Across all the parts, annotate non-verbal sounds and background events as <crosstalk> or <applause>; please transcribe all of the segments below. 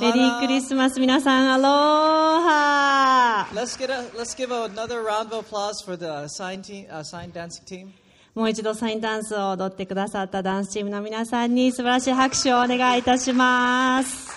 メリークリスマス皆さんアローハーもう一度サインダンスを踊ってくださったダンスチームの皆さんに素晴らしい拍手をお願いいたします。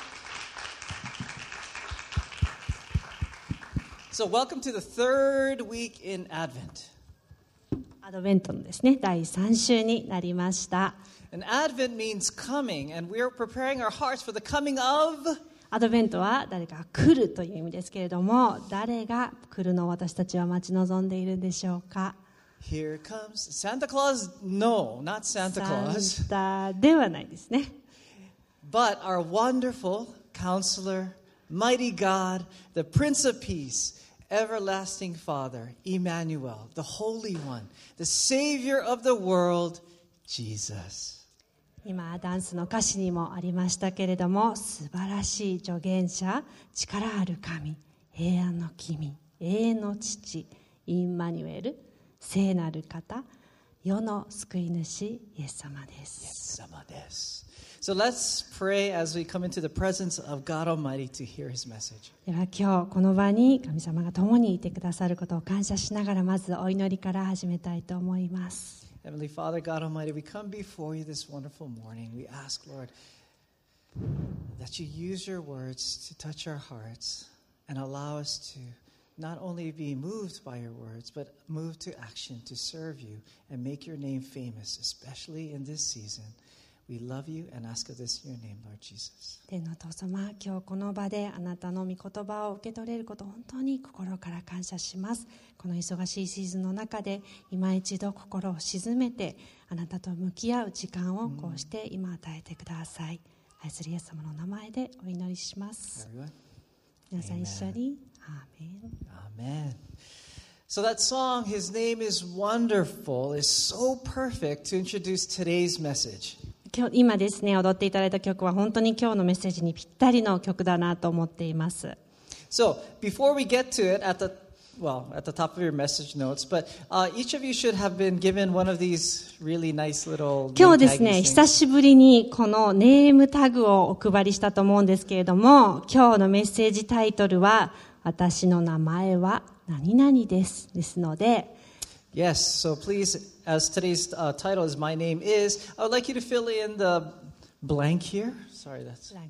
アドベントのですね、第3週になりました。And Advent means coming, and we are preparing our hearts for the coming of アドベントは誰かが来るという意味ですけれども、誰が来るのを私たちは待ち望んでいるでしょうか Here comes Santa Claus. No, not Santa サ Claus, ンタではないですね。 but our wonderful counselor, mighty God, the Prince of Peace, everlasting Father, Emmanuel, the Holy One, the Savior of the world, Jesus. 今ダンスの歌詞にもありましたけれども素晴らしい助言者力ある神平安の君永遠の父インマニュエル聖なる方世の救い主イエス様です、Sama des. So let's pray as we come into the presence of God Almighty to hear His message. では今日この場に神様が共にいてくださることを感謝しながらまずお祈りから始めたいと思います Heavenly Father, God Almighty, we come before you this wonderful morning. We ask, Lord, that you use your words to touch our hearts and allow us to not only be moved by your words, but moved to action to serve you and make your name famous, especially in this season. 天皇お父様、今日この場であなたの御言葉を受け取れること、本当に心から感謝します。この忙しいシーズンの中で、今一度心を静めて、あなたと向き合う時間をこうして今与えてください。うん、愛するス様の名前でお祈りします。皆さん一緒に、アーメン。アーメン So that song, His Name is Wonderful, is so perfect to introduce today's message. 今日今ですね踊っていただいた曲は本当に今日のメッセージにぴったりの曲だなと思っています So before we get to it, at the well, at the top of your message notes, but uh, each of you should have been given one of these really nice little. 今日ですね、久.しぶりにこのネームタグをお配りしたと思うんですけれども、今日のメッセージタイトルは、私の名前は何々です。ですので、Yes. So please, as today's uh, title is "My Name Is," I would like you to fill in the blank here. Sorry, that's. I?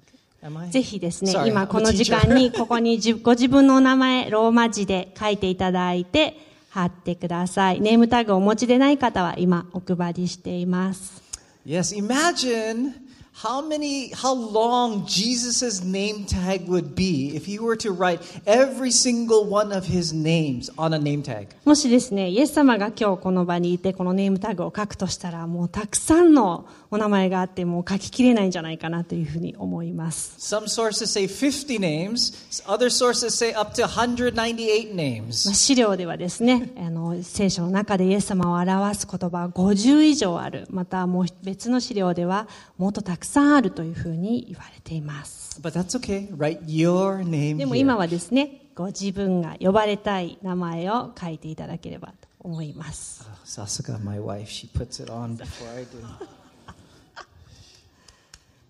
ぜひですね、今この時.間にここにじご自分のお名前、ローマ字で書いていただいて、貼ってください。ネームタグをお持ちでない方は今お配りしています。Yes. Imagine how many, how long Jesus' name tag would be if he were to write every single one of his names on a name tag. もしですね、イエス様が今日この場にいて、このネームタグを書くとしたら、もうたくさんのお名前があって、もう書ききれないんじゃないかなというふうに思います。Some sources say 50 names, other sources say up to 198まあ names. 資料ではですね、あの、聖書の中でイエス様を表す言葉は50以上ある。またもう別の資料ではもっとたくさんあるというふうに言われています。But that's okay. Write your name でも.今はですね、ご自分が呼ばれたい名前を書いていただければと思います。Oh, Sasuka, my wife, she puts it on before I do.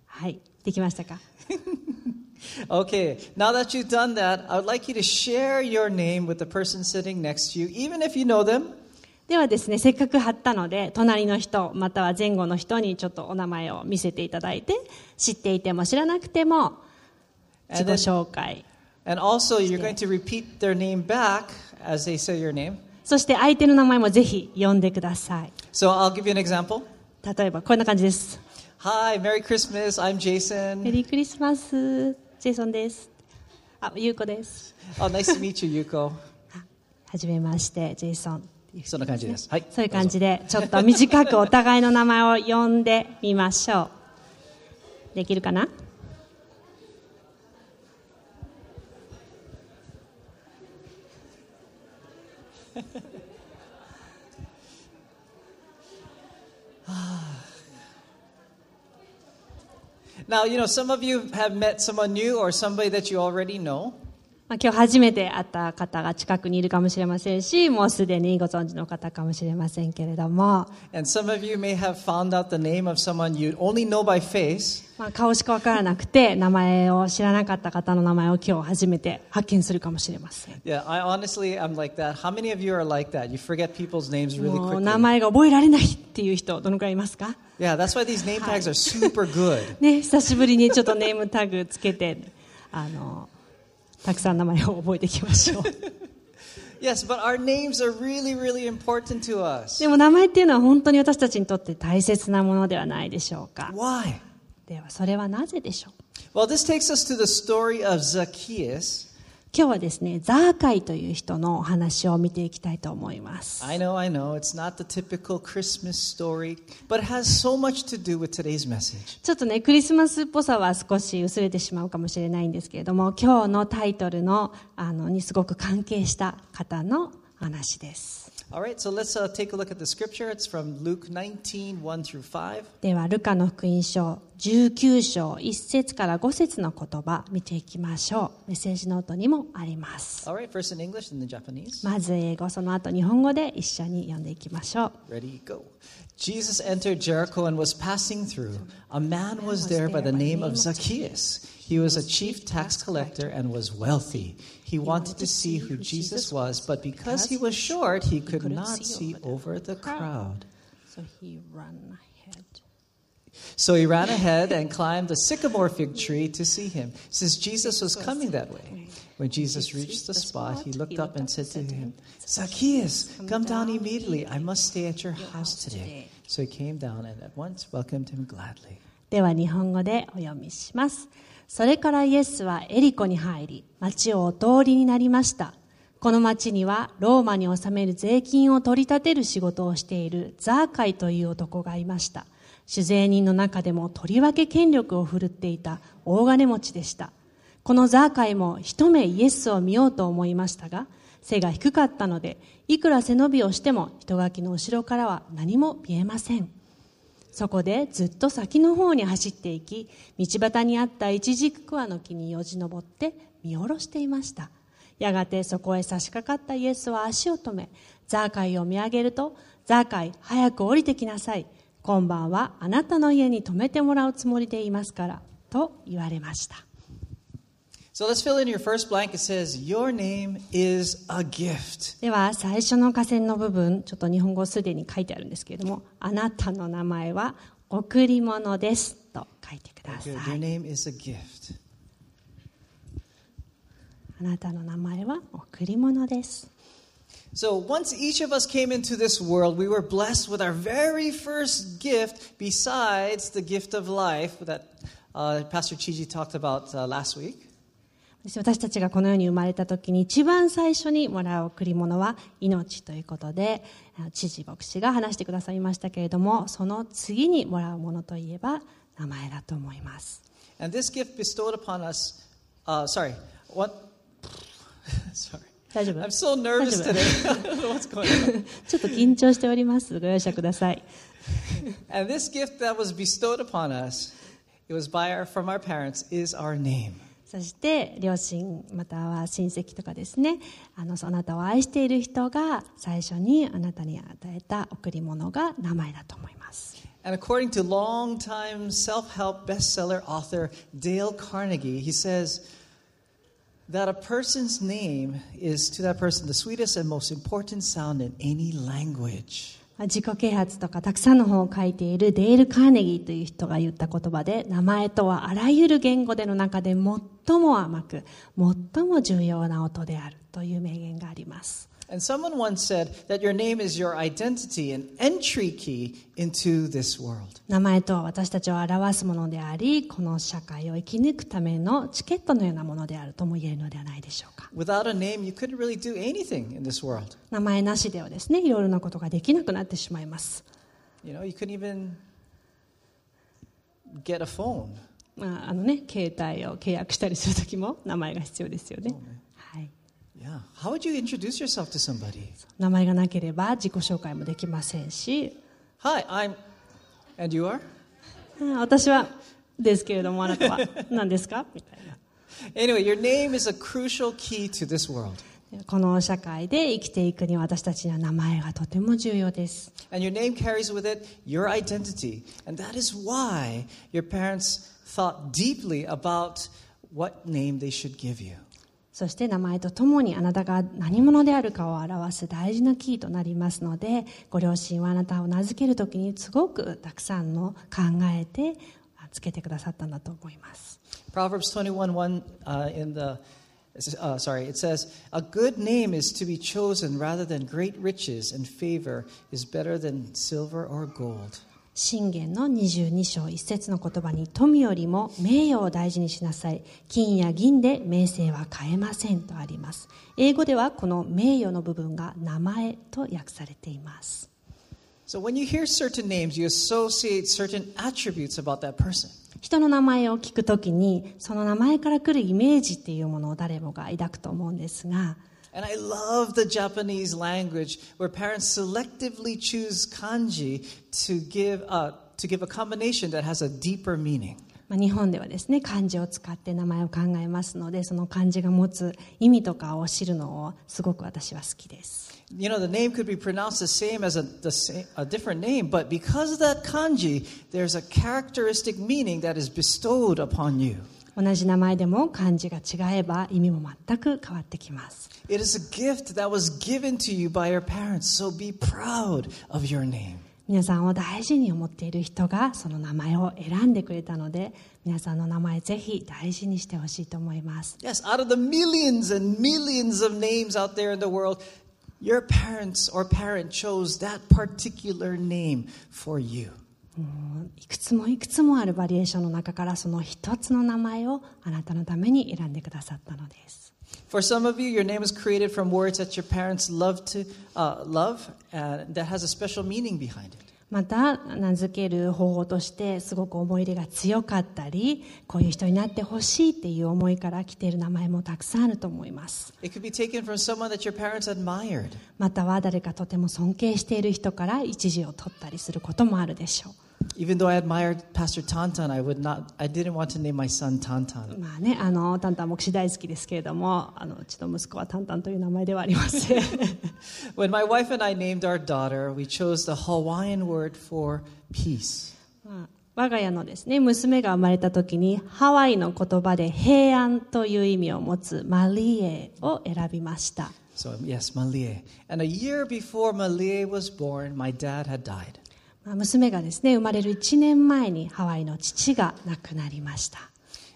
はい。できましたか Okay, now that you've done that, I would like you to share your name with the person sitting next to you, even if you know them. ではですね、せっかく貼ったので、隣の人、または前後の人にちょっとお名前を見せていただいて、知っていても知らなくても、自己紹介。And also, you're going to repeat their name back as they say your name. そして相手の名前もぜひ呼んでください。So I'll give you an example. 例えば、こんな感じです。Hi, Merry Christmas. I'm メ Jason. リークリスマス、ジェイソンです。あ、ゆうこです。Oh, nice to meet you, Yuko. はじめまして、ジェイソン。そんな感じです。はい。そういう感じで、ちょっと短くお互いの名前を呼んでみましょう。できるかな Now, you know, some of you have met someone new or somebody that you already know. まあ、今日初めて会った方が近くにいるかもしれませんし、もうすでにご存知の方かもしれませんけれども、And some of you may have found out the name of someone you only know by face, まあ、顔しかわからなくて、名前を知らなかった方の名前を今日初めて発見するかもしれません。Yeah, I honestly, I'm like that. How many of you are like that? You forget people's names really もう quickly. 名前が覚えられないっていう人、どのくらいいますか Yeah, that's why these name tags are super good. ね、久しぶりにちょっとネームタグつけて、あの、たくさん名前を覚えていきましょう。Yes, but our names are really, really important to us. でも名前っていうのは本当に私たちにとって大切なものではないでしょうか。Why? では、それはなぜでしょう Well, this takes us to the story of Zacchaeus. 今日はですね、ザーカイという人のお話を見ていきたいと思います。I know, I know, it's not the typical Christmas story, but it has so much to do with today's message. ちょっとね、クリスマスっぽさは少し薄れてしまうかもしれないんですけれども、今日のタイトルの、あの、にすごく関係した方の話です。All right, so let's uh, take a look at the scripture. It's from Luke 19, 1 through 5. では、ルカの福音書19章1節から5節の言葉見ていきましょう。メッセージノートにもあります。 All right, first in English, then the Japanese. まず英語、その後日本語で一緒に読んでいきましょう。 Ready, go. Jesus entered Jericho and was passing through. A man was there by the name of Zacchaeus. He was a chief tax collector and was wealthy. He wanted to see who Jesus was, but because he was short, he could not see over the crowd. So he ran ahead. So he ran ahead and climbed a sycamore fig tree to see him, since Jesus was coming that way. When Jesus reached the spot, he looked up and said to him, Zacchaeus, come down immediately. I must stay at your house today. So he came down and at once welcomed him gladly. では日本語でお読みします。 それからイエスはエリコに入り、町をお通りになりました。この町にはローマに納める税金を取り立てる仕事をしているザーカイという男がいました。酒税人の中でもとりわけ権力を振るっていた大金持ちでした。このザーカイも一目イエスを見ようと思いましたが、背が低かったので、いくら背伸びをしても人垣の後ろからは何も見えません。そこでずっと先の方に走っていき、道端にあったイチジクワの木によじ登って見下ろしていました。やがてそこへ差し掛かったイエスは足を止め、ザーカイを見上げると、ザーカイ、早く降りてきなさい。今晩はあなたの家に泊めてもらうつもりでいますから、と言われました。So let's fill in your first blank. It says, Your name is a gift. では最初の下線の部分ちょっと日本語すでに書いてあるんですけれどもあなたの名前は贈り物ですと書いてくださ Good. い Your name is a gift. あなたの名前は贈り物です So once each of us came into this world, we were blessed with our very first gift besides the gift of life that uh, Pastor Chiji talked about uh, last week. 私たちがこの世に生まれた時に一番最初にもらう贈り物は命ということで知事牧師が話してくださいましたけれどもその次にもらうものといえば名前だと思います And this gift bestowed upon us, uh, sorry, what? sorry. 大丈夫 I'm so nervous today. What's going on. ちょっと緊張しておりますご容赦ください And this gift that was bestowed upon us, it was by our, from our parents, is our name. そして両親または親戚とかですねあのあなたを愛している人が最初にあなたに与えた贈り物が名前だと思います And according to longtime self help bestseller author Dale Carnegie, he says that a person's name is to that person the sweetest and most important sound in any language. 自己啓発とかたくさんの本を書いているデール・カーネギーという人が言った言葉で名前とはあらゆる言語での中で最も甘く最も重要な音であるという名言があります。And someone once said that your name is your identity, an entry key into this world. 名前とは私たちを表すものでありこの社会を生き抜くためのチケットのようなものであるとも言えるのではないでしょうか Without a name, you couldn't really do anything in this world. 名前なしではですねいろいろなことができなくなってしまいます You know, you couldn't even get a phone. まああのね携帯を契約したりする時も名前が必要ですよね、はい、 Yeah. How would you introduce yourself to somebody? 名前がなければ自己紹介もできませんし Hi, I'm. And you are? うん私はですけれどもあなたは<laughs> 何ですかみたいな Anyway, your name is a crucial key to this world. この社会で生きていくには私たちには名前がとても重要です。 And your name carries with it your identity. And that is why your parents thought deeply about what name they should give you. そして名前とともにあなたが何者であるかを表す大事なキーとなりますのでご両親はあなたを名付けるときにすごくたくさんの考えてつけてくださったんだと思います。Proverbs 21 1 uh, in the, uh, sorry, it says, A good name is to be chosen rather than great riches, and favor is better than silver or gold. 信玄の22章一節の言葉に富よりも名誉を大事にしなさい。金や銀で名声は変えませんとあります。英語ではこの名誉の部分が名前と訳されています。So when you hear certain names, you associate certain attributes about that person. 人の名前を聞くときにその名前から来るイメージっていうものを誰もが抱くと思うんですが And I love the Japanese language where parents selectively choose kanji to give, uh, to give a combination that has a deeper meaning. まあ日本ではですね漢字を使って名前を考えますのでその漢字が持つ意味とかを知るのをすごく私は好きです You know, the name could be pronounced the same as a, the same, a different name, but because of that kanji, there's a characteristic meaning that is bestowed upon you. 同じ名前でも漢字が違えば意味も全く変わってきます It is a gift that was given to you by your parents, so be proud of your name. 皆さんを大事に思っている人がその名前を選んでくれたので皆さんの名前ぜひ大事にしてほしいと思います Yes, out of the millions and millions of names out there in the world, your parents or parent chose that particular name for you. いくつもいくつもあるバリエーションの中からその一つの名前をあなたのために選んでくださったのです For some of you, your name is created from words that your parents love to uh, love, uh, that has a special meaning behind it. また名付ける方法としてすごく思い入れが強かったりこういう人になってほしいっていう思いから来ている名前もたくさんあると思います.または誰かとても尊敬している人から一時を取ったりすることもあるでしょう Even though I admired Pastor Tantan, I would not. I didn't want to name my son Tantan. まあね、あのタンタン牧師大好きですけれどもあのうちの息子はタンタンという名前ではありません When <laughs> my wife and I named our daughter, we chose the Hawaiian word for peace. まあ我が家のですね娘が生まれた時にハワイの言葉で平安という意味を持つマリエを選びました So yes, Malie. And a year before Malie was born, my dad had died. まあ娘がですね生まれる1年前にハワイの父が亡くなりました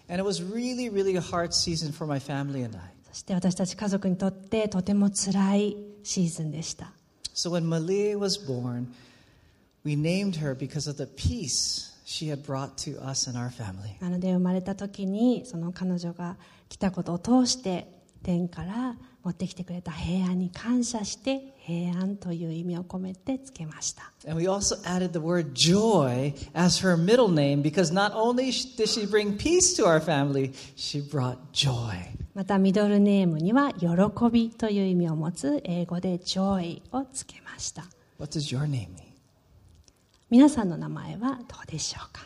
And it was really, really a hard season for my family and I. そして私たち家族にとってとても辛いシーズンでした So when Malie was born, we named her because of the peace she had brought to us and our family. なので生まれた時にその彼女が来たことを通して天から持ってきてくれた平安に感謝して平安という意味を込めてつけました And we also added the word joy as her middle name because not only did she bring peace to our family, she brought joy. またミドルネームには喜びという意味を持つ英語で joy をつけました What does your name mean? 皆さんの名前はどうでしょうか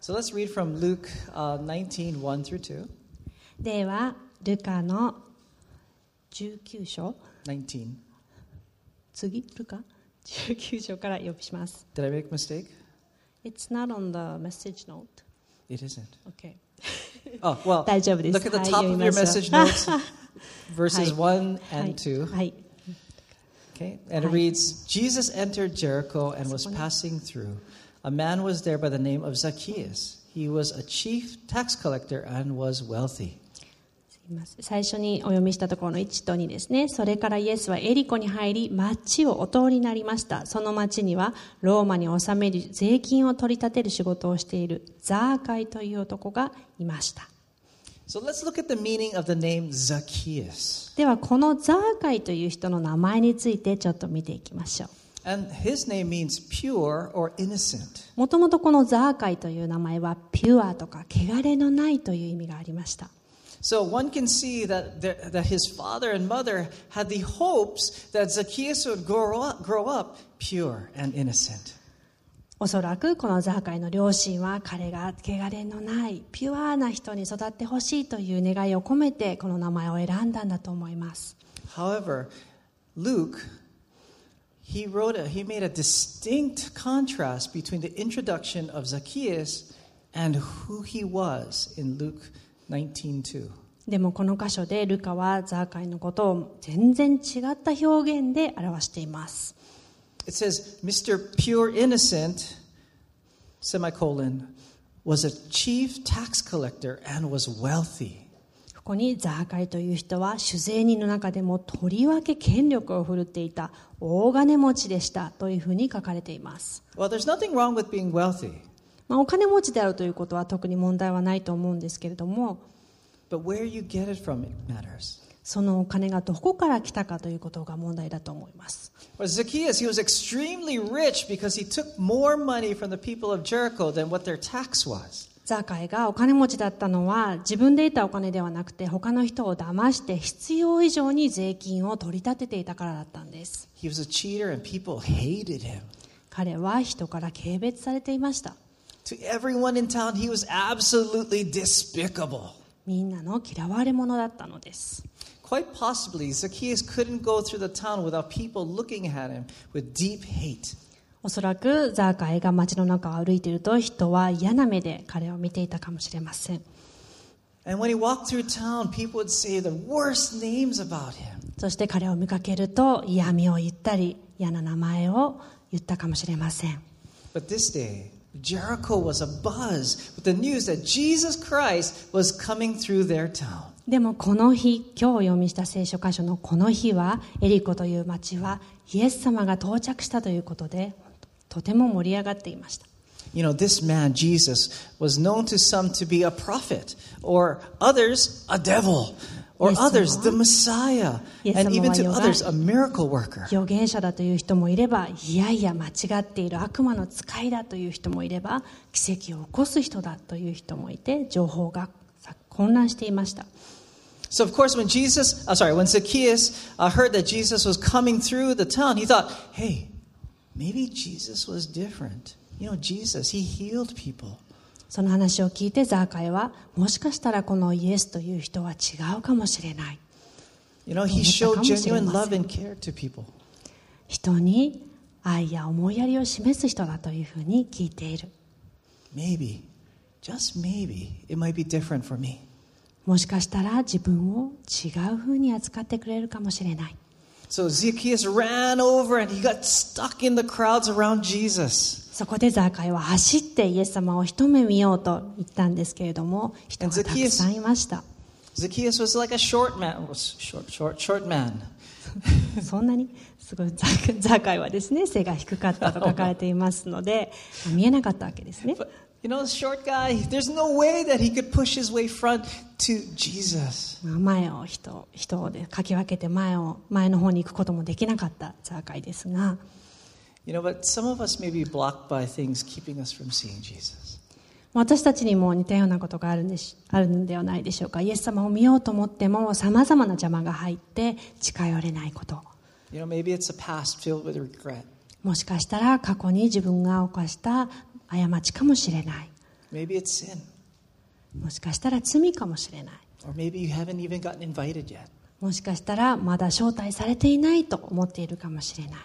So let's read from Luke uh, 19 1 through 2. ではルカの19章19. 次ルカ19章から読みします Did I make a mistake? It's not on the message note It isn't. okay Oh, well, <laughs> 大丈夫です。 look at the はい top of 読み your まし message ょう notes, <laughs> verses 1は and い 2. はい、 Okay, and it Hi. reads Jesus entered Jericho and was passing through. A man was there by the name of Zacchaeus. He was a chief tax collector and was wealthy. 最初にお読みしたところの1と2ですね。それからイエスはエリコに入り町をお通りになりました。その町にはローマに納める税金を取り立てる仕事をしているザーカイという男がいました。So let's look at the meaning of the name Zacchaeus. ではこのザーカイという人の名前についてちょっと見ていきましょう。And his name means pure or innocent. もともとこのザーカイという名前はピュアとか汚れのないという意味がありました So one can see that, there, that his father and mother had the hopes that Zacchaeus would grow up, grow up pure and innocent. おそらくこのザーカイの両親は彼が汚れのないピュアな人に育ってほしいという願いを込めてこの名前を選んだんだと思います However, Luke, he wrote a, he made a distinct contrast between the introduction of Zacchaeus and who he was in Luke 19:2. でもこの箇所でルカはザーカイのことを全然違った表現で表しています It says, Mr. Pure Innocent, semicolon, was a chief tax collector and was wealthy. ここにザーカイという人は酒税人の中でもとりわけ権力を振るっていた大金持ちでしたというふうに書かれています、Well, there's nothing wrong with being wealthy, まあ、お金持ちであるということは特に問題はないと思うんですけれどもそのお金がどこから来たかということが問題だと思います。ザカイがお金持ちだったのは自分で得たお金ではなくて他の人を騙して必要以上に税金を取り立てていたからだったんです。彼は人から軽蔑されていました。To everyone in town, he was absolutely despicable. みんなの嫌われ者だったのです Quite possibly, Zacchaeus couldn't go through the town without people looking at him with deep hate. おそらくザーカイが街の中を歩いていると人は嫌な目で彼を見ていたかもしれません And when he walked through town, people would say the worst names about him. そして彼を見かけると嫌味を言ったり嫌な名前を言ったかもしれません But this day, Jericho was abuzz with the news that Jesus Christ was coming through their town. でもこの日今日お読みした聖書箇所のこの日はエリコという町はイエス様が到着したということでとても盛り上がっていました You know, this man, Jesus, was known to some to be a prophet, or others, a devil, or Yes, others, Lord. the Messiah, Yes, and even to Lord. others, a miracle worker. 預言者だという人もいればいやいや間違っている悪魔の使いだという人もいれば奇跡を起こす人だという人もいて情報が混乱していました So, of course, when Jesus, uh, sorry, when Zacchaeus uh, heard that Jesus was coming through the town, he thought, hey, maybe Jesus was different. You know, Jesus, he healed people. その話を聞いてザーカイはもしかしたらこのイエスという人は違うかもしれない.人に愛や思いやりを示す人だというふうに聞いている Maybe, just maybe, it might be different for me. もしかしたら自分を違うふうに扱ってくれるかもしれない So Zacchaeus ran over and he got stuck in the crowds around Jesus. そこでザーカイは走ってイエス様を一目見ようと言ったんですけれども人がたくさんいました Zacchaeus was like a short man, short, short, short man. そんなにすごいザーザーカイはですね背が低かったと書かれていますので見えなかったわけですね But you know, this short guy, there's no way that he could push his way front to Jesus. まあ前を人人でかき分けて前を前の方に行くこともできなかったザーカイですが You know, but some of us may be blocked by things keeping us from seeing Jesus. 私たちにも似たようなことがあるんでしあるんではないでしょうかイエス様を見ようと思ってもさまざまな邪魔が入って近寄れないこと You know, maybe it's a past filled with regret. もしかしたら過去に自分が犯した過ちかもしれない Maybe it's sin. もしかしたら罪かもしれない Or maybe you haven't even gotten invited yet. もしかしたらまだ招待されていないと思っているかもしれない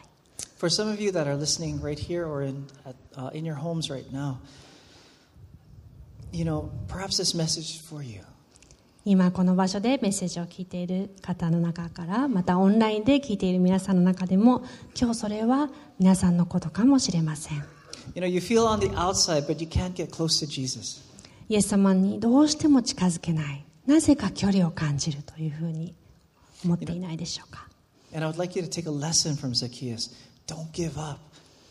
For some of you that are listening right here or in, at, uh, in your homes right now, you know, perhaps this message is for you. 今この場所でメッセージを聞いている方の中からまたオンラインで聞いている皆さんの中でも今日それは皆さんのことかもしれません You know, you feel on the outside, but you can't get close to Jesus. イエス様にどうしても近づけないなぜか距離を感じるというふうに思っていないでしょうか And I would like you to take a lesson from Zacchaeus. Don't give up.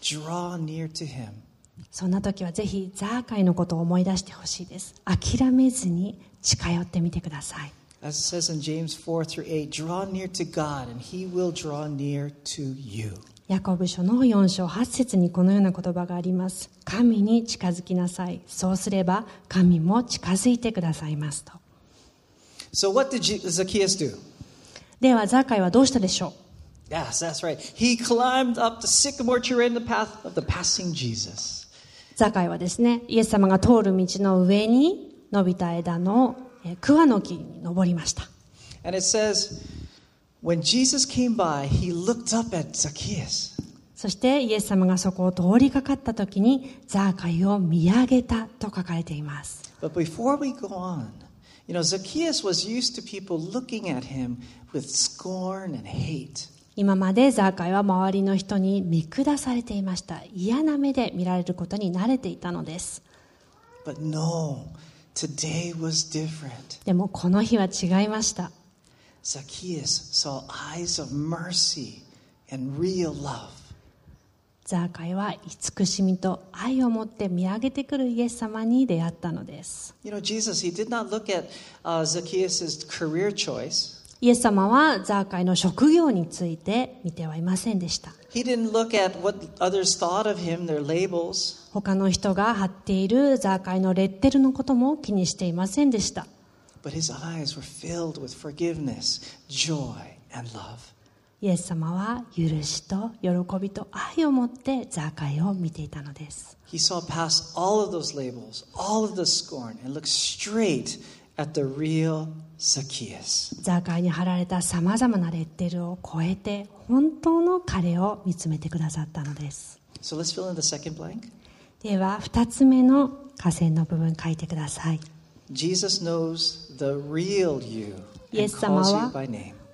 Draw near to him. そんな時はぜひザーカイのことを思い出してほしいです諦めずに近寄ってみてください As it says in James 4 through 8, draw near to God, and he will draw near to you. ヤコブ書の4章8節にこのような言葉があります神に近づきなさいそうすれば神も近づいてくださいますと So, what did Zacchaeus do? ではザーカイはどうしたでしょう Yes, that's right. He climbed up the sycamore tree in the path of the passing Jesus. ザカイはですねイエス様が通る道の上に伸びた枝のえー桑の木に登りました And it says, そしてイエス様がそこを通りかかったときにザーカイを見上げたと書かれています。今までザーカイは周りの人に見下されていました。嫌な目で見られることに慣れていたのです。でもこの日は違いました。Zacchaeus saw eyes of mercy and real love. ザーカイは慈しみと愛を持って見上げてくるイエス様に出会ったのです You know, Jesus, he did not look at uh, Zacchaeus' career choice. イエス様はザーカイの職業について見てはいませんでした He didn't look at what others thought of him, their labels. 他の人が貼っているザーカイのレッテルのことも気にしていませんでしたイエス様は許しと喜びと愛を持ってザーカイを見ていたのです。ザーカイに貼られたさまなレッテルを超えて本当の彼を見つめてくださったのです。では2つ目の河川の部分書いてください。イエス様は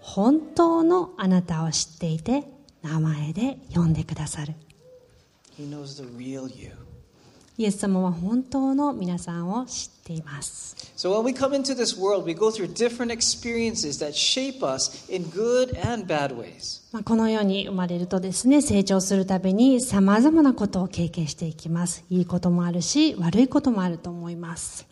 本当のあなたを知っていて名前で呼んでくださる。イエス様は本当の皆さんを知っています。まあこのように生まれるとですね、成長するたびにさまざまなことを経験していきます。いいこともあるし、悪いこともあると思います。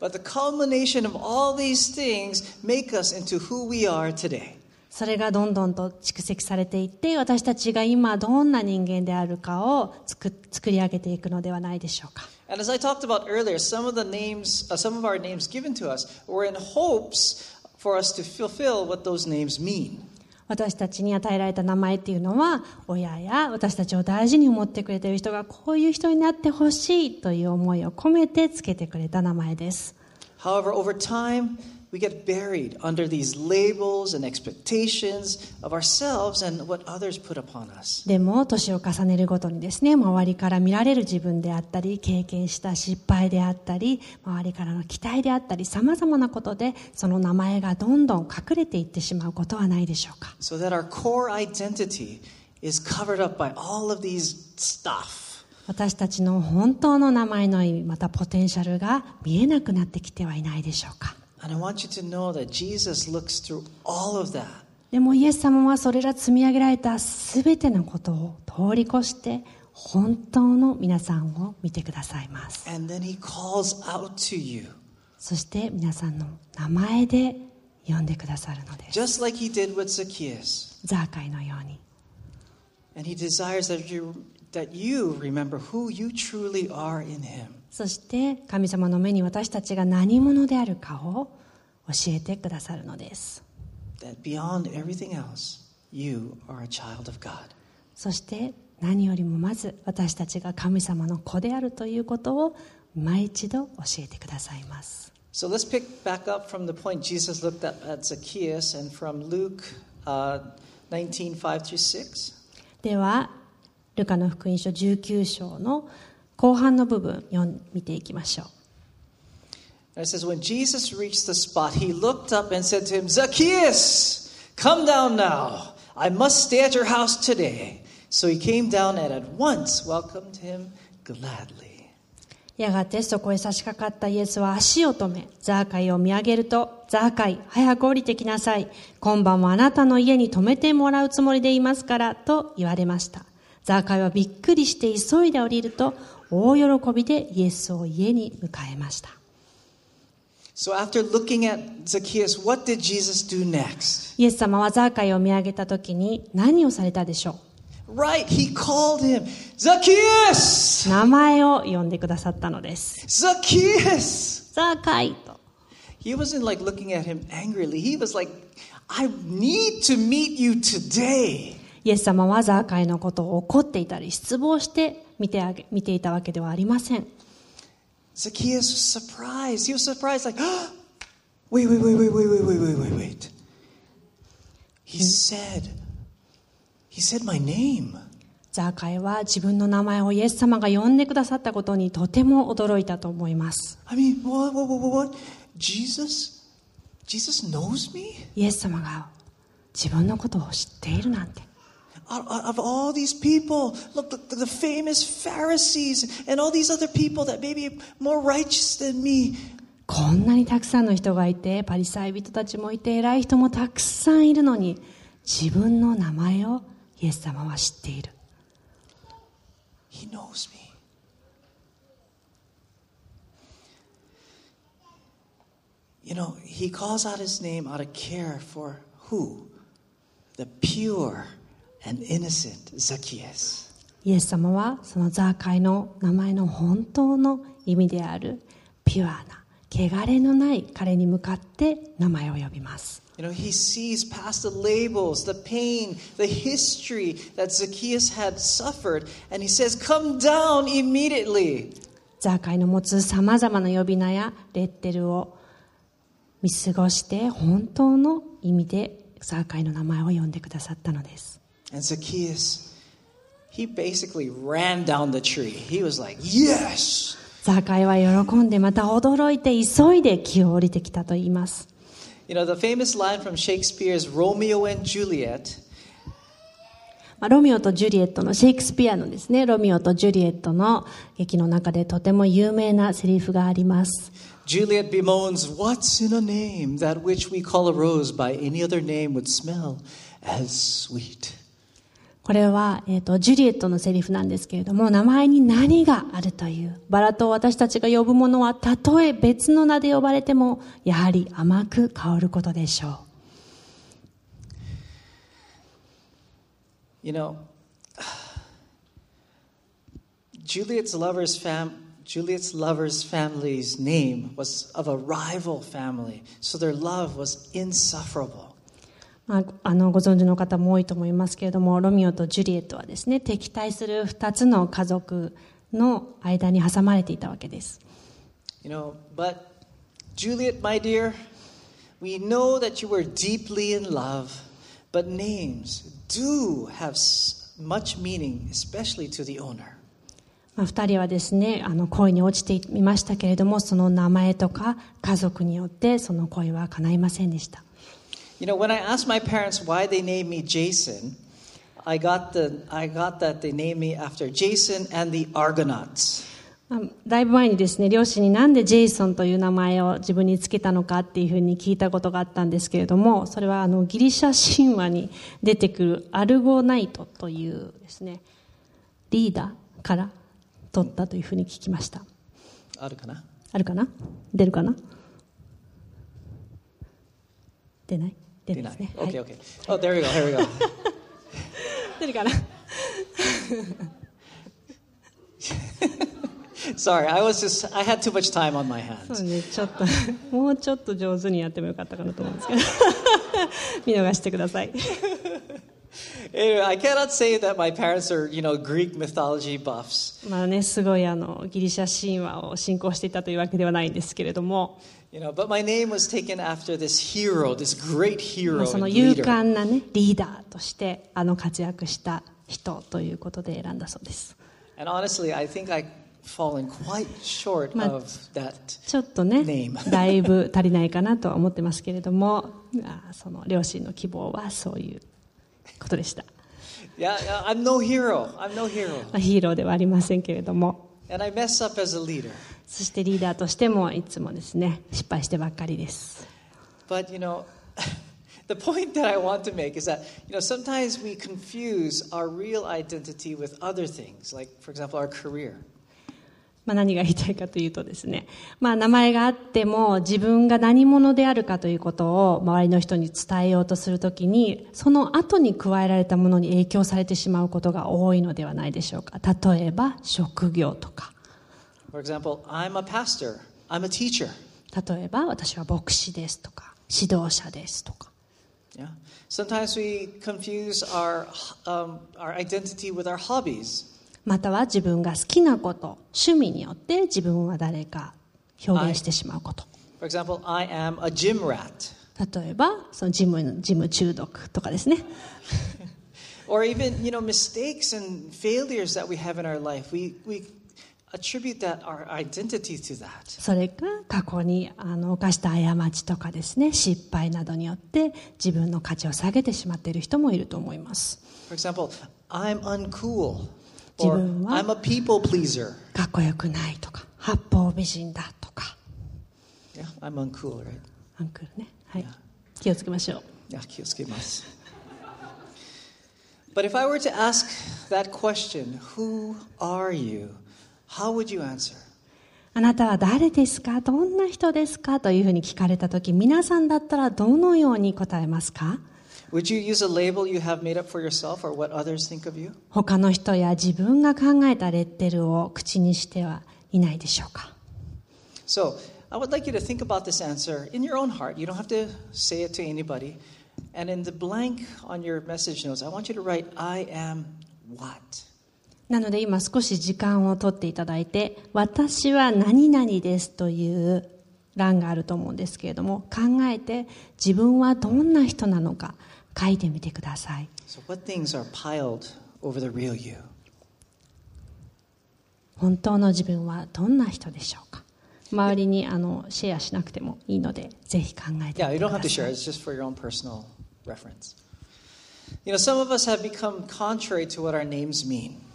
それがどんどんと蓄積されていって、私たちが今どんな人間であるかを,作り上げていくのではないでしょうか。And as I talked about earlier, some of the names, uh, some of our names given to us were in hopes for us to fulfill what those names mean. 私たちに与えられた名前っていうのは親や私たちを大事に思ってくれている人がこういう人になってほしいという思いを込めてつけてくれた名前です However, over time, we get buried under these labels and expectations of ourselves and what others put upon us. でも年を重ねるごとにですね周りから見られる自分であったり経験した失敗であったり周りからの期待であったりさまざまなことでその名前がどんどん隠れていってしまうことはないでしょうか So that our core identity is covered up by all of these stuff. 私たちの本当の名前の意味またポテンシャルが見えなくなってきてはいないでしょうかでも、イエス様はそれら積み上げられたすべてのことを通り越して、本当の皆さんを見てくださいます。そして、皆さんの名前で呼んでくださるのです。ザーカイのように。And he desires that you, that you remember who you truly are in him. そして神様の目に私たちが何者であるかを教えてくださるのです else. そして何よりもまず私たちが神様の子であるということを今一度教えてくださいます So let's pick back up from the point Jesus looked at, at Zacchaeus and from Luke uh, 19 5 through 6. ではルカの福音書19章の後半の部分見ていきましょう it says, When Jesus reached the spot, he looked up and said to him, Zacchaeus, come down now. I must stay at your house today. So he came down and at once welcomed him gladly. やがてそこへ差し掛かったイエスは足を止め、ザーカイを見上げると、ザーカイ、早く降りてきなさい。今晩もあなたの家に泊めてもらうつもりでいますから、と言われました。ザーカイはびっくりして急いで降りると、大喜びでイエスを家に迎えました。So after looking at Zacchaeus, what did Jesus do next? イエス様はザーカイを見上げた時に何をされたでしょ Right, he called him, Zacchaeus! う名前を呼んでくださったのです。Zacchaeus! ザーカイと。He wasn't like looking at him angrily. He was like, I need to meet you today. イエス様はザーカイのことを怒っていたり失望して見てあげ見ていたわけではありません。Zacchaeus was surprised. He was surprised, like, wait, wait, wait, wait, wait, wait, wait, wait, wait, wait. He said, he said my name. ザーカイは自分の名前をイエス様が呼んでくださったことにとても驚いたと思います I mean, what, what, what, what? Jesus? Jesus knows me? イエス様が自分のことを知っているなんて of all these people, look, the, the famous Pharisees and all these other people that may be more righteous than me. こんなにたくさんの人がいてパリサイ人たちもいて偉い人もたくさんいるのに自分の名前をイエス様は知っている He knows me. You know, he calls out his name out of care for who? The pure イエス様はそのザーカイの名前の本当の意味であるピュアな、汚れのない彼に向かって名前を呼びます。the history the history the history。the history ザーカイの持つさまざまな呼び名やレッテルを見過ごして本当の意味でザーカイの名前を呼んでくださったのです。And Zacchaeus, he basically ran down the tree. He was like, Yes! ザーカイは喜んでまた驚いて急いで木を降りてきたと言います You know, the famous line from Shakespeare's Romeo and Juliet まあロミオとジュリエットのシェイクスピアのですねロミオとジュリエットの劇の中でとても有名なセリフがあります Juliet bemoans, What's in a name that which we call a rose by any other name would smell as sweet? これは、えっー、とジュリエットのセリフなんですけれども名前に何があるというバラと私たちが呼ぶものはたとえ別の名で呼ばれてもやはり甘く香ることでしょう You know, Juliet's lover's fam- Juliet's lover's family's name was of a rival family, so their love was insufferable. まあ、あのご存知の方も多いと思いますけれどもロミオとジュリエットはですね敵対する2つの家族の間に挟まれていたわけです You know, but Juliet, my dear, we know that you were deeply in love, but names do have much meaning, especially to the owner. まあ、2人はですねあの恋に落ちていましたけれどもその名前とか家族によってその恋は叶いませんでした You know, when I asked my parents why they named me Jason, I got the I got that they named me after Jason and the Argonauts. まあだいぶ前にですね両親になんでジェイソンという名前を自分につけたのかっていうふうに聞いたことがあったんですけれどもそれはあのギリシャ神話に出てくるアルゴナイトというですねリーダーから取ったというふうに聞きました。あるかな？出るかな？出な？い出ない？ですね、はい Okay, okay. Oh, there we go. Here we go. 出るかな Sorry, I was just I had too much time on my そう hands. ねちょっともうちょっと上手にやってもよかったかなと思うんですけど見逃してください Anyway, I cannot say that my parents are, you know, Greek mythology buffs. まあねすごいあのギリシャ神話を信仰していたというわけではないんですけれどもその勇敢な、ね、リーダーとしてあの活躍した人ということで選んだそうです。ちょっとね、<laughs> だいぶ足りないかなと思ってますけれども、その両親の希望はそういうことでした。ヒーローではありませんけれども。そしてリーダーとしてもいつもですね失敗してばっかりです。But, you know, <laughs> the point that I want to make is that, you know, sometimes we confuse our real identity with other things, like, for example, our career. まあ、何が言いたいかというとですね、まあ、名前があっても自分が何者であるかということを周りの人に伝えようとするときにその後に加えられたものに影響されてしまうことが多いのではないでしょうか。例えば職業とか For example, I'm a pastor, I'm a teacher. 例えば私は牧師ですとか指導者ですとか Yeah. Sometimes we confuse our, um, our identity with our hobbies. または自分が好きなこと趣味によって自分は誰か表現してしまうこと For example, I am a gym rat. 例えばそのジムジム中毒とかですね Or even, you know, mistakes and failures that we have in our life. We, we それか過去にあの犯した過ちとかですね失敗などによって自分の価値を下げてしまっている人もいると思います example. 自分は.かっこよくないとか八方美人だとか Yeah, I'm uncool, right? アンクルねはい気をつけましょう Yeah, 気をつけます. But if I were to ask that question, who are you? How would you answer? あなたは誰ですかどんな人ですかというふうに聞かれた時皆さんだったらどのように答えますか Would you use a label you have made up for yourself or what others think of you? 他の人や自分が考えたレッテルを口にしてはいないでしょうか So, I would like you to think about this answer in your own heart. You don't have to say it to anybody. And in the blank on your message notes, I want you to write, I am what? なので今少し時間を取っていただいて「私は何々です」という欄があると思うんですけれども考えて自分はどんな人なのか書いてみてください So? 本当の自分はどんな人でしょうか周りにあのシェアしなくてもいいのでぜひ考えて Yeah, み you て don't く have だ to さ share, い it's just for your own personal reference. You know, some of us have become contrary to what our names mean.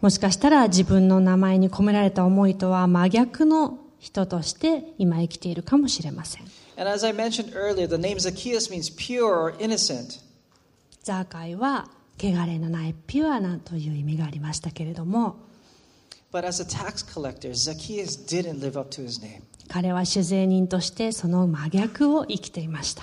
もしかしたら自分の名前に込められた思いとは真逆の人として今生きているかもしれません。ザーカイは汚れのないピュアなという意味がありましたけれども彼は主税人としてその真逆を生きていました。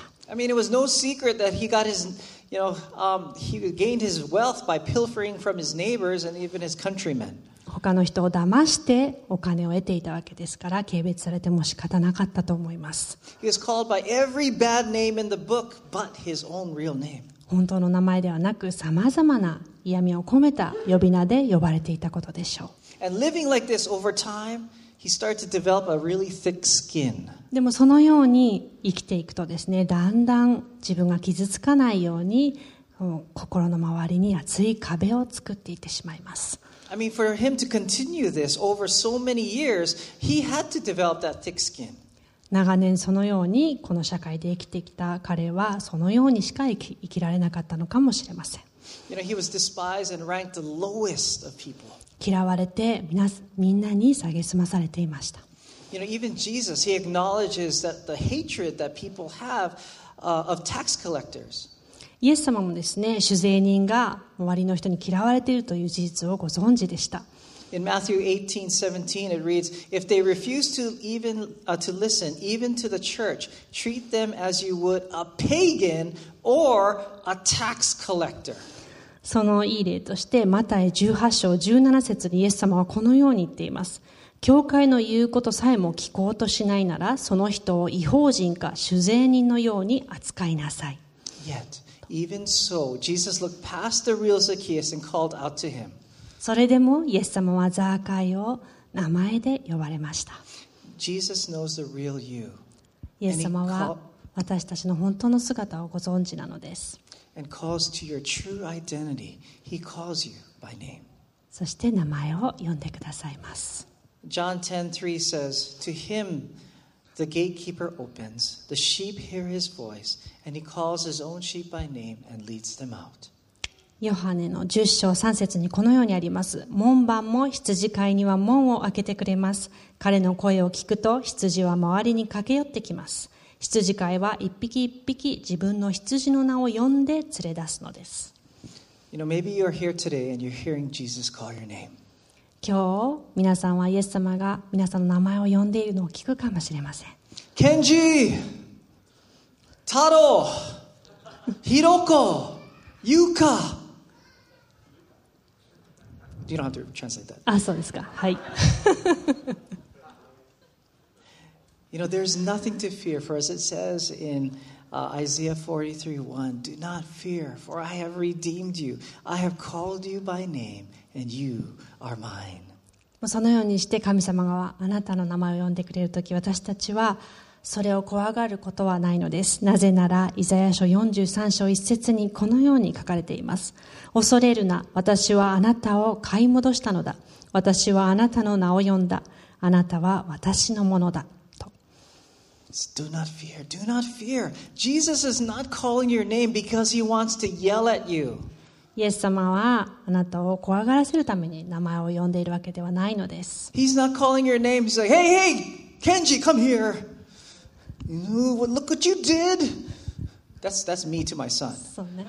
you know, um, he gained his wealth by pilfering from his neighbors and even his countrymen. 他の人を騙してお金を得ていたわけですから軽蔑されても仕方なかったと思います He was called by every bad name in the book but his own real name. 本当の名前ではなくさまざまな嫌味を込めた呼び名で呼ばれていたことでしょう And living like this over time, he started to develop a really thick skin. でもそのように生きていくとですねだんだん自分が傷つかないようにうん心の周りに厚い壁を作っていってしまいます I mean, for him to continue this over so many years, he had to develop that thick skin. 長年そのようにこの社会で生きてきた彼はそのようにしか生き生きられなかったのかもしれません You know, he was despised and ranked the lowest of people. 嫌われて皆みんなに蔑まされていました You know, even Jesus, he acknowledges that the hatred that people have uh, of tax collectors. イエス様もですね酒税人が周りの人に嫌われているという事実をご存知でした In Matthew 18, 17, it reads, If they refuse to even uh, to listen, even to the church, treat them as you would a pagan or a tax collector. そのいい例としてマタイ18章17節にイエス様はこのように言っています 教会の言うことさえも聞こうとしないならその人を違法人か酒税人のように扱いなさい Yet, even so, Jesus looked past the real Zacchaeus and called out to him. それでもイエス様はザーカイを名前で呼ばれました Jesus knows the real you イエス様は私たちの本当の姿をご存知なのです and calls to your true identity. He calls you by name. そして名前を呼んでくださいます John 10:3 says, "To him the gatekeeper opens. The sheep hear his voice, and he calls his own sheep by name and leads them out." ヨハネの10章3節にこのようにあります門番も羊飼いには門を開けてくれます彼の声を聞くと羊は周りに駆け寄ってきます羊飼いは一匹一匹自分の羊の名を呼んで連れ出すのです You know, maybe you're here today and you're hearing Jesus call your name. 今日皆さんはイエス様が皆さんの名前を呼んでいるのを聞くかもしれません Kenji, Taro, Hiroko, Yuka. You don't have to translate that. あそうですかはい You know, there's nothing to fear, for as it says in uh, Isaiah 43 1 Do not fear, for I have redeemed you. I have called you by name, and you are mine. そのようにして神様があなたの名前を呼んでくれるとき私たちはそれを怖がることはないのですなぜならイザヤ書43章1節にこのように書かれています恐れるな私はあなたを買い戻したのだ私はあなたの名を呼んだあなたは私のものだと Do not fear, do not fear. Jesus is not calling your name because he wants to yell at you. イエス様はあなたを怖がらせるために名前を呼んでいるわけではないのです He's not calling your name. He's like, hey, hey, Kenji, come here. Ooh, look what you did. That's, that's me to my son. そうね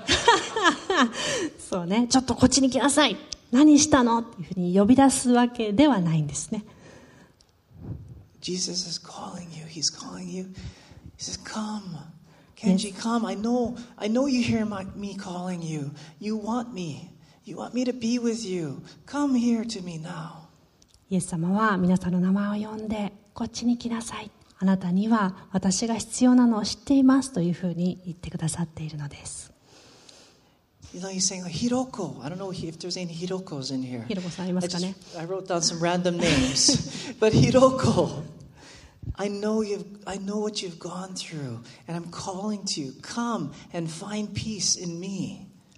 そうねちょっとこっちに来なさい何したのっていうふうに呼び出すわけではないんですね Jesus is calling you. He's calling you. He says, Come. Kenji, come. I know, I know you hear my, me calling you. You want me. You want me to be with you. Come here to me now. イエス様は皆さんの名前を呼んでこっちに来なさいあなたには私が必要なのを知っていますというふうに言ってくださっているのです You know, he's saying, like, Hiroko. I don't know if there's any Hirokos in here. ひろこさんいま I, just, I wrote down some random names. but Hiroko, I know you've, I know what you've gone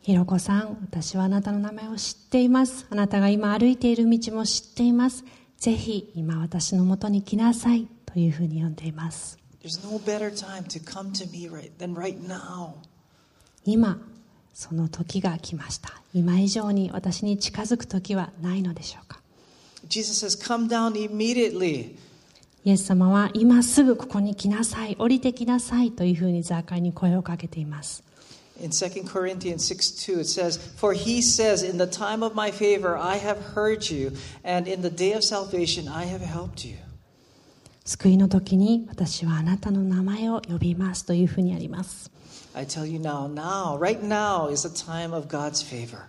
ひろこさん、私はあなたの名前を知っています。あなたが今歩いている道も知っています。ぜひ今私のもとに来なさいというふうに呼んでいます。今、その時が来ました。今以上に私に近づく時はないのでしょうか？イエス様は今すぐここに来なさい降りてきなさいというふうにザーカイに声をかけています In 2 Corinthians 6 2, it says, For he says, In the time of my favor I have heard you, and in the day of salvation I have helped you. 救いの時に私はあなたの名前を呼びますというふうにあります I tell you now, now, right now is the time of God's favor.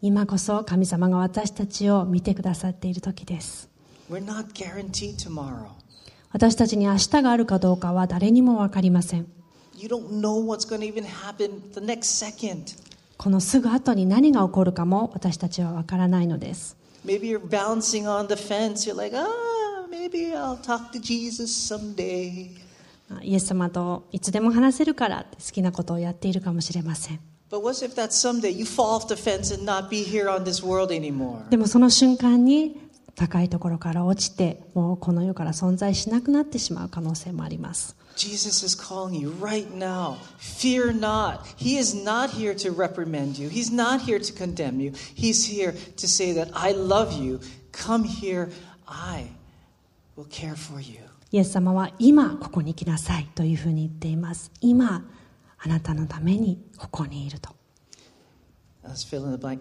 今こそ神様が私たちを見てくださっている時です We're not guaranteed tomorrow. 私たちに明日があるかどうかは誰にも分かりません。このすぐ後に何が起こるかも私たちは分からないのです。イエス様といつでも話せるから好きなことをやっているかもしれません。でもその瞬間に高いところから落ちてもうこの世から存在しなくなってしまう可能性もあります Jesus is calling you right now. Fear not. He is not here to reprimand you. He's not here to condemn you. He's here to say that I love you. Come here. I will care for you. イエス様は今ここに来なさいというふうに言っています今あなたのためにここにいると Let's fill in the blank.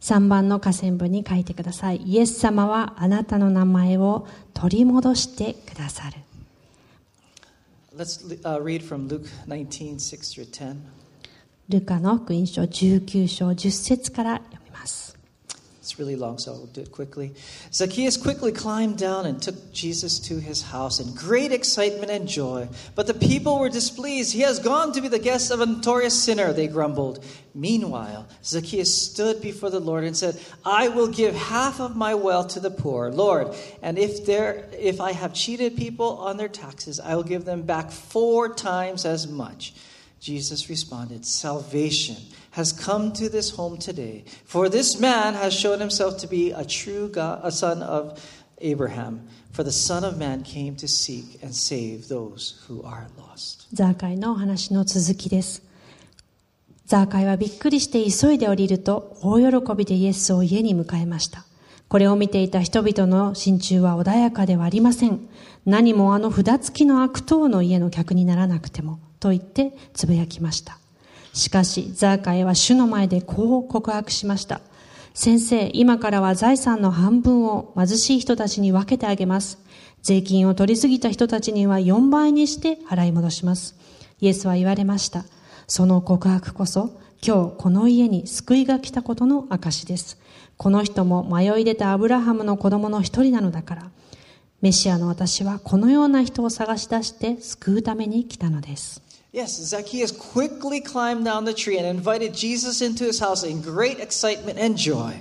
3番の河川部に書いてください。イエス様はあなたの名前を取り戻してくださる。ルカの福音書19章10節から読 Really long, so I'll do it quickly. Zacchaeus quickly climbed down and took Jesus to his house in great excitement and joy. But the people were displeased. He has gone to be the guest of a notorious sinner, they grumbled. Meanwhile, Zacchaeus stood before the Lord and said, I will give half of my wealth to the poor, Lord, and if, there, if I have cheated people on their taxes, I will give them back four times as much. Jesus responded, Salvation has come to this home today, for this man has shown himself to be a true God, a son of Abraham. For the Son of Man came to seek and save those who are lost. ザーカイのお話の続きです。ザーカイはびっくりして急いで降りると大喜びでイエスを家に迎えました。これを見ていた人々の心中は穏やかではありません。何もあの札付きの悪党の家の客にならなくても、と言ってつぶやきました。しかし、ザーカイは主の前でこう告白しました。先生、今からは財産の半分を貧しい人たちに分けてあげます。税金を取りすぎた人たちには4倍にして払い戻します。イエスは言われました。その告白こそ、今日この家に救いが来たことの証です。この人も迷い出たアブラハムの子供の一人なのだから。メシアの私はこのような人を探し出して救うために来たのです Yes, Zacchaeus quickly climbed down the tree and invited Jesus into his house in great excitement and joy.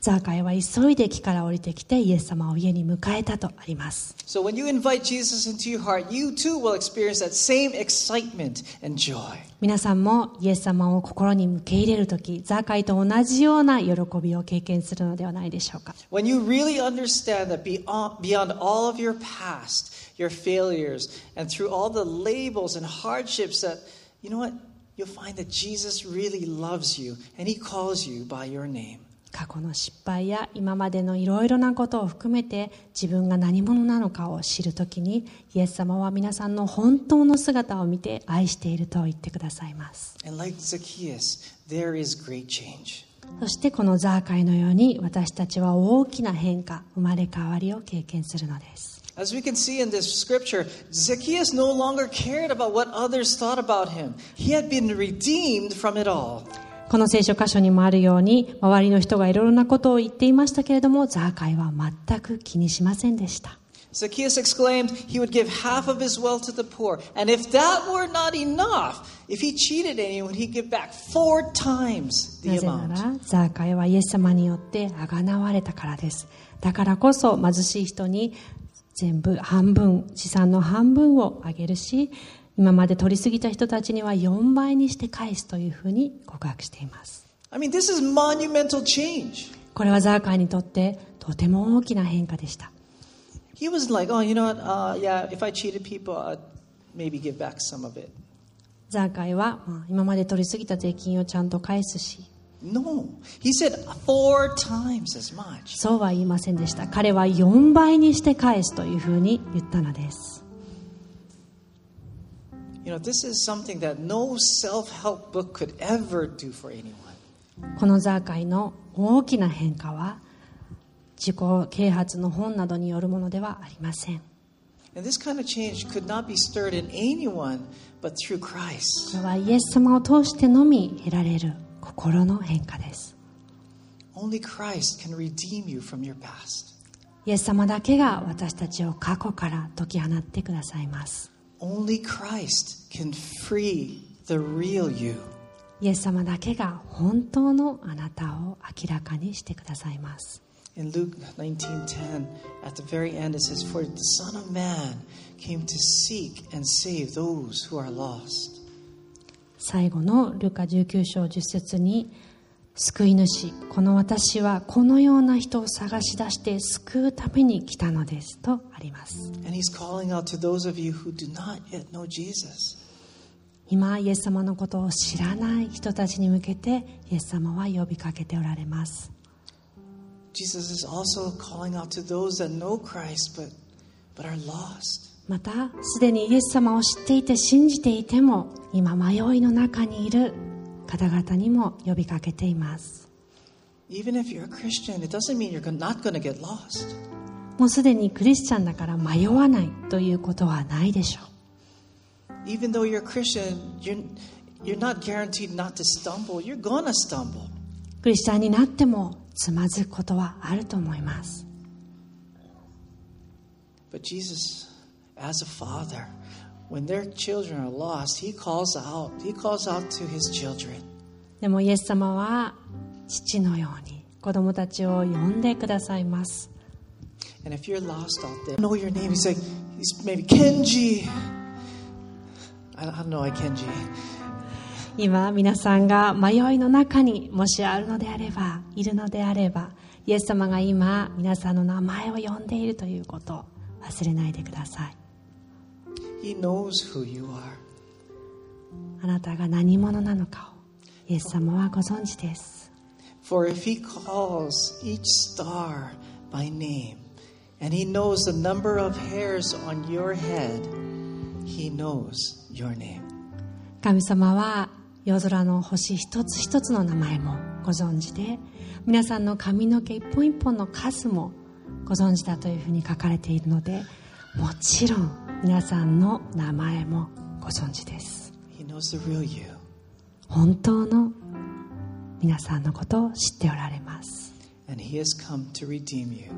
ザーカイは急いで木から降りてきてイエス様を家に迎えたとあります So when you invite Jesus into your heart, you too will experience that same excitement and joy. 皆さんもイエス様を心に受け入れる時ザーカイと同じような喜びを経験するのではないでしょうか When you really understand that beyond all of your past, your failures, and through all the labels and hardships that, you know what? You'll find that Jesus really loves you and he calls you by your name. 過去の失敗や今までのいろいろなことを含めて自分が何者なのかを知るときにイエス様は皆さんの本当の姿を見て愛していると言ってくださいます like Zacchaeus. そしてこのザーカイのように私たちは大きな変化生まれ変わりを経験するのです As we can see in this scripture, Zacchaeus no longer cared about what others thought about him. He had been redeemed from it all. この聖書箇所にもあるように周りの人がいろいろなことを言っていましたけれどもザーカイは全く気にしませんでした Zacchaeus exclaimed he would give half of his wealth to the poor. And if that were not enough, if he cheated anyone, he'd give back four times the なぜな amount. らザーカイはイエス様によってあがなわれたからですだからこそ貧しい人に全部半分資産の半分をあげるし今まで取りすぎた人たちには4倍にして返すというふうに告白しています。これはザーカイにとってとても大きな変化でした。ザーカイは、今まで取りすぎた税金をちゃんと返すし、そうは言いませんでした。彼は4倍にして返すというふうに言ったのです。このザーカイの大きな変化は自己啓発の本などによるものではありません。これはイエス様を通してのみ得られる心の変化です。イエス様だけが私たちを過去から解き放ってくださいます。Only Christ can free the real you. イエス様だけが本当のあなたを明らかにしてくださいます In Luke 19:10, at the very end it says, "For the Son of Man came to seek and save those who are lost." 最後のルカ19章10節に 救い主この私はこのような人を探し出して救うために来たのですとあります。今イエス様のことを知らない人たちに向けてイエス様は呼びかけておられます。またすでにイエス様を知っていて信じていても今迷いの中にいる。方々にも呼びかけています。もうすでにクリスチャンだから迷わないということはないでしょう。クリスチャンになってもつまずくことはあると思います、when their children are lost, he calls out. He calls out to his children. でもイエス様は父のように子供たちを呼んでくださいます And if you're lost out there, know your name. He's like, he's maybe Kenji. I, don't know, I Kenji. 今皆さんが迷いの中にもしあるのであればいるのであればイエス様が今皆さんの名前を呼んでいるということを忘れないでください He knows who you are. あなたが何者なのかをイエス様はご存知です For if he calls each star by name, and he knows the number of hairs on your head, he knows your name. 神様は夜空の星一つ一つの名前もご存知で皆さんの髪の毛一本一本の数もご存知だというふうに書かれているのでもちろん皆さんの名前もご存知です He knows the real you. 本当の皆さんのことを知っておられます And he has come to redeem you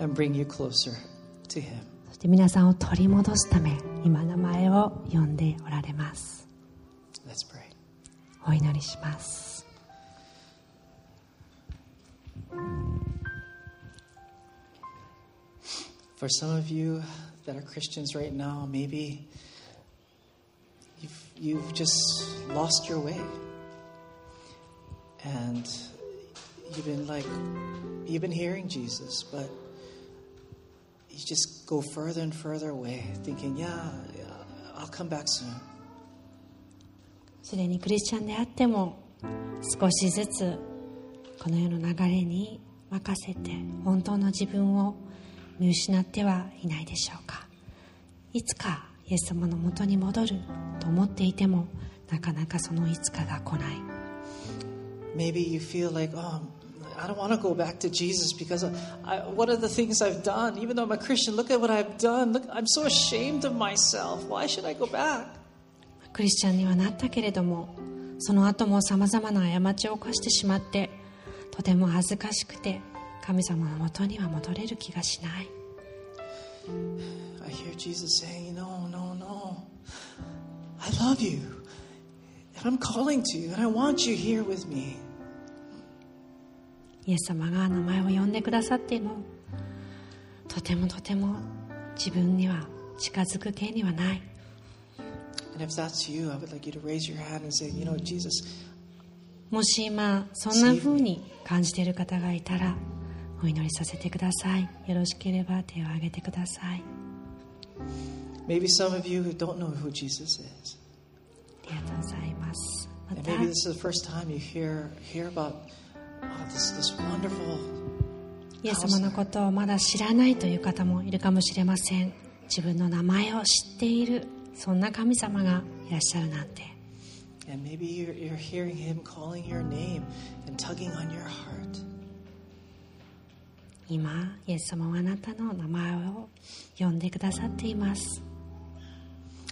and bring you closer to Him. そして皆さんを取り戻すため今名前を呼んでおられます Let's pray. お祈りします For some of you that are Christians right now, maybe you've, you've just lost your way. And you've been like, you've been hearing Jesus, but you just go further and further away, thinking, yeah, yeah I'll come back soon. すでにクリスチャンであっても少しずつこの世の流れに任せて本当の自分を見失ってはいないでしょうかいつかイエス様のもとに戻ると思っていてもなかなかそのいつかが来ない Maybe you feel like, oh, I don't want to go back to Jesus because I, what are the things I've done? Even though I'm a Christian, look at what I've done. Look, I'm so ashamed of myself. Why should I go back? クリスチャンにはなったけれどもその後もさまざまな過ちを犯してしまってとても恥ずかしくて神様のもとには戻れる気がしないイエス様が名前を呼んでくださってもとてもとても自分には近づく権にはない。もし今そんなふうに感じている方がいたら。よろしければ手を挙げてください。ありがとうございます。And イエス様のことをまだ知らないという方もいるかもしれません。自分の名前を知っているそんな神様がいらっしゃるなんて。今イエス様はあなたの名前を呼んでくださっています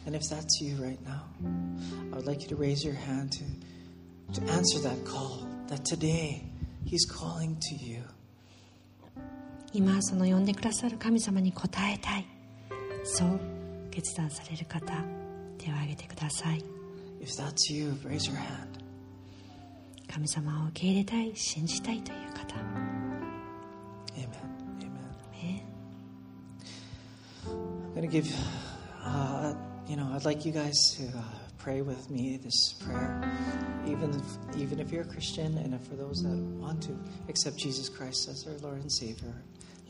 And if that's you right now, I would like you to raise your hand to, to answer that call. That today he's calling to you. 今その呼んでくださる神様に応えたいそう決断される方手を挙げてください If that's you, raise your hand. 神様を受け入れたい信じたいという方 going to give, uh, you know, I'd like you guys to uh, pray with me this prayer, even if, even if you're a Christian, and if for those that want to accept Jesus Christ as their Lord and Savior.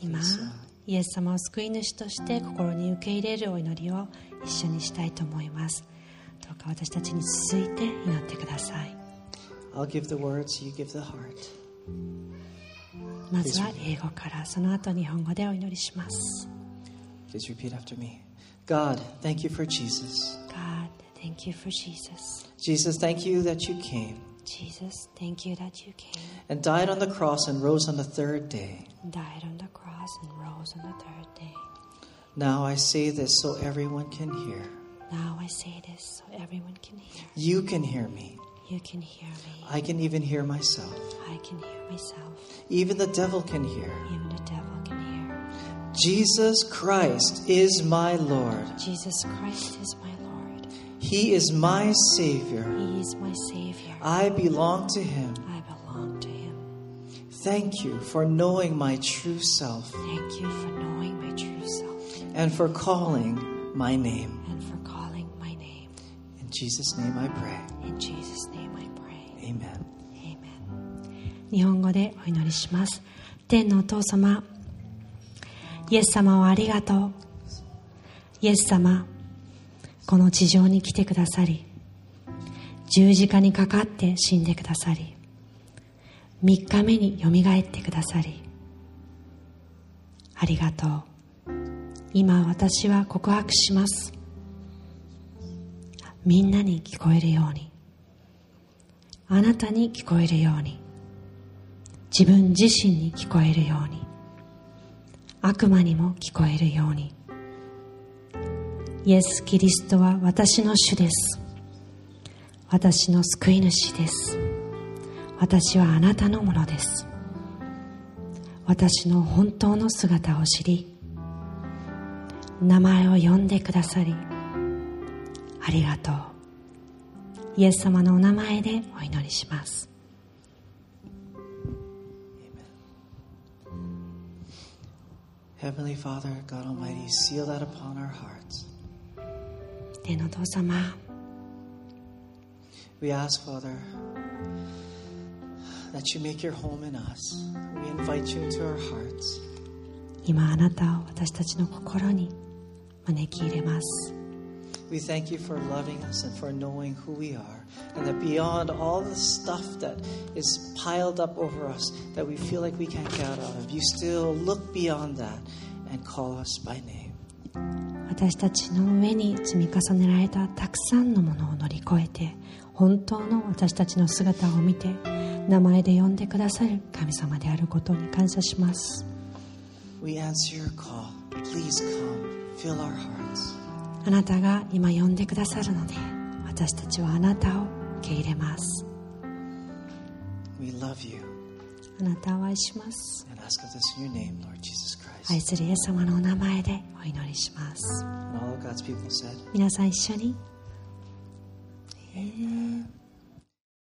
今 please, uh, イエス様を救い主として心に受け入れるお祈りを一緒にしたいと思いますどうか私たちに続いて祈ってください I'll give the words, you give the heart. まずは英語からその後日本語でお祈りします Please repeat after me. God, thank you for Jesus. God, thank you for Jesus Jesus, thank you that you came Jesus, thank you that you came and died on the cross and rose on the third day. died on the cross and rose on the third day. Now I say this so everyone can hear. Now I say this so everyone can hear. You can hear me. You can hear me. I can even hear myself. I can hear myself. Even the devil can hear. Even the devil can hear. Jesus Christ is my Lord. Jesus Christ is my Lord. He is my Savior. He is my Savior. I belong to Him. I belong to Him. Thank you for knowing my true self Thank you for knowing my true self and for calling my name. and for calling my name. In Jesus' name I pray. In Jesus' name I pray. Amen. Amen 日本語でお祈りします天のお父様 イエス様をありがとう。イエス様この地上に来てくださり十字架にかかって死んでくださり3日目によみがえってくださりありがとう。今私は告白します。みんなに聞こえるように。あなたに聞こえるように。自分自身に聞こえるように。悪魔にも聞こえるように。イエス・キリストは私の主です。私の救い主です。私はあなたのものです。私の本当の姿を知り名前を呼んでくださりありがとう。イエス様のお名前でお祈りします。Heavenly Father, God Almighty, seal that upon our hearts. 天のお父様 We ask, Father, that you make your home in us. We invite you into our hearts. 今あなたを私たちの心に招き入れます We thank you for loving us and for knowing who we are. And that beyond all the stuff that is piled up over us that we feel like we can't get out of, you still look beyond that and call us by name. 私たちの上に積み重ねられたたくさんのものを乗り越えて本当の私たちの姿を見て名前で呼んでくださる神様であることに感謝します We answer your call. Please come, fill our hearts. あなたが今呼んでくださるので 私たちはあなたを受け入れます。あなたを愛します。Name, 愛するイエス様のお名前でお祈りします。皆さん一緒に。Amen.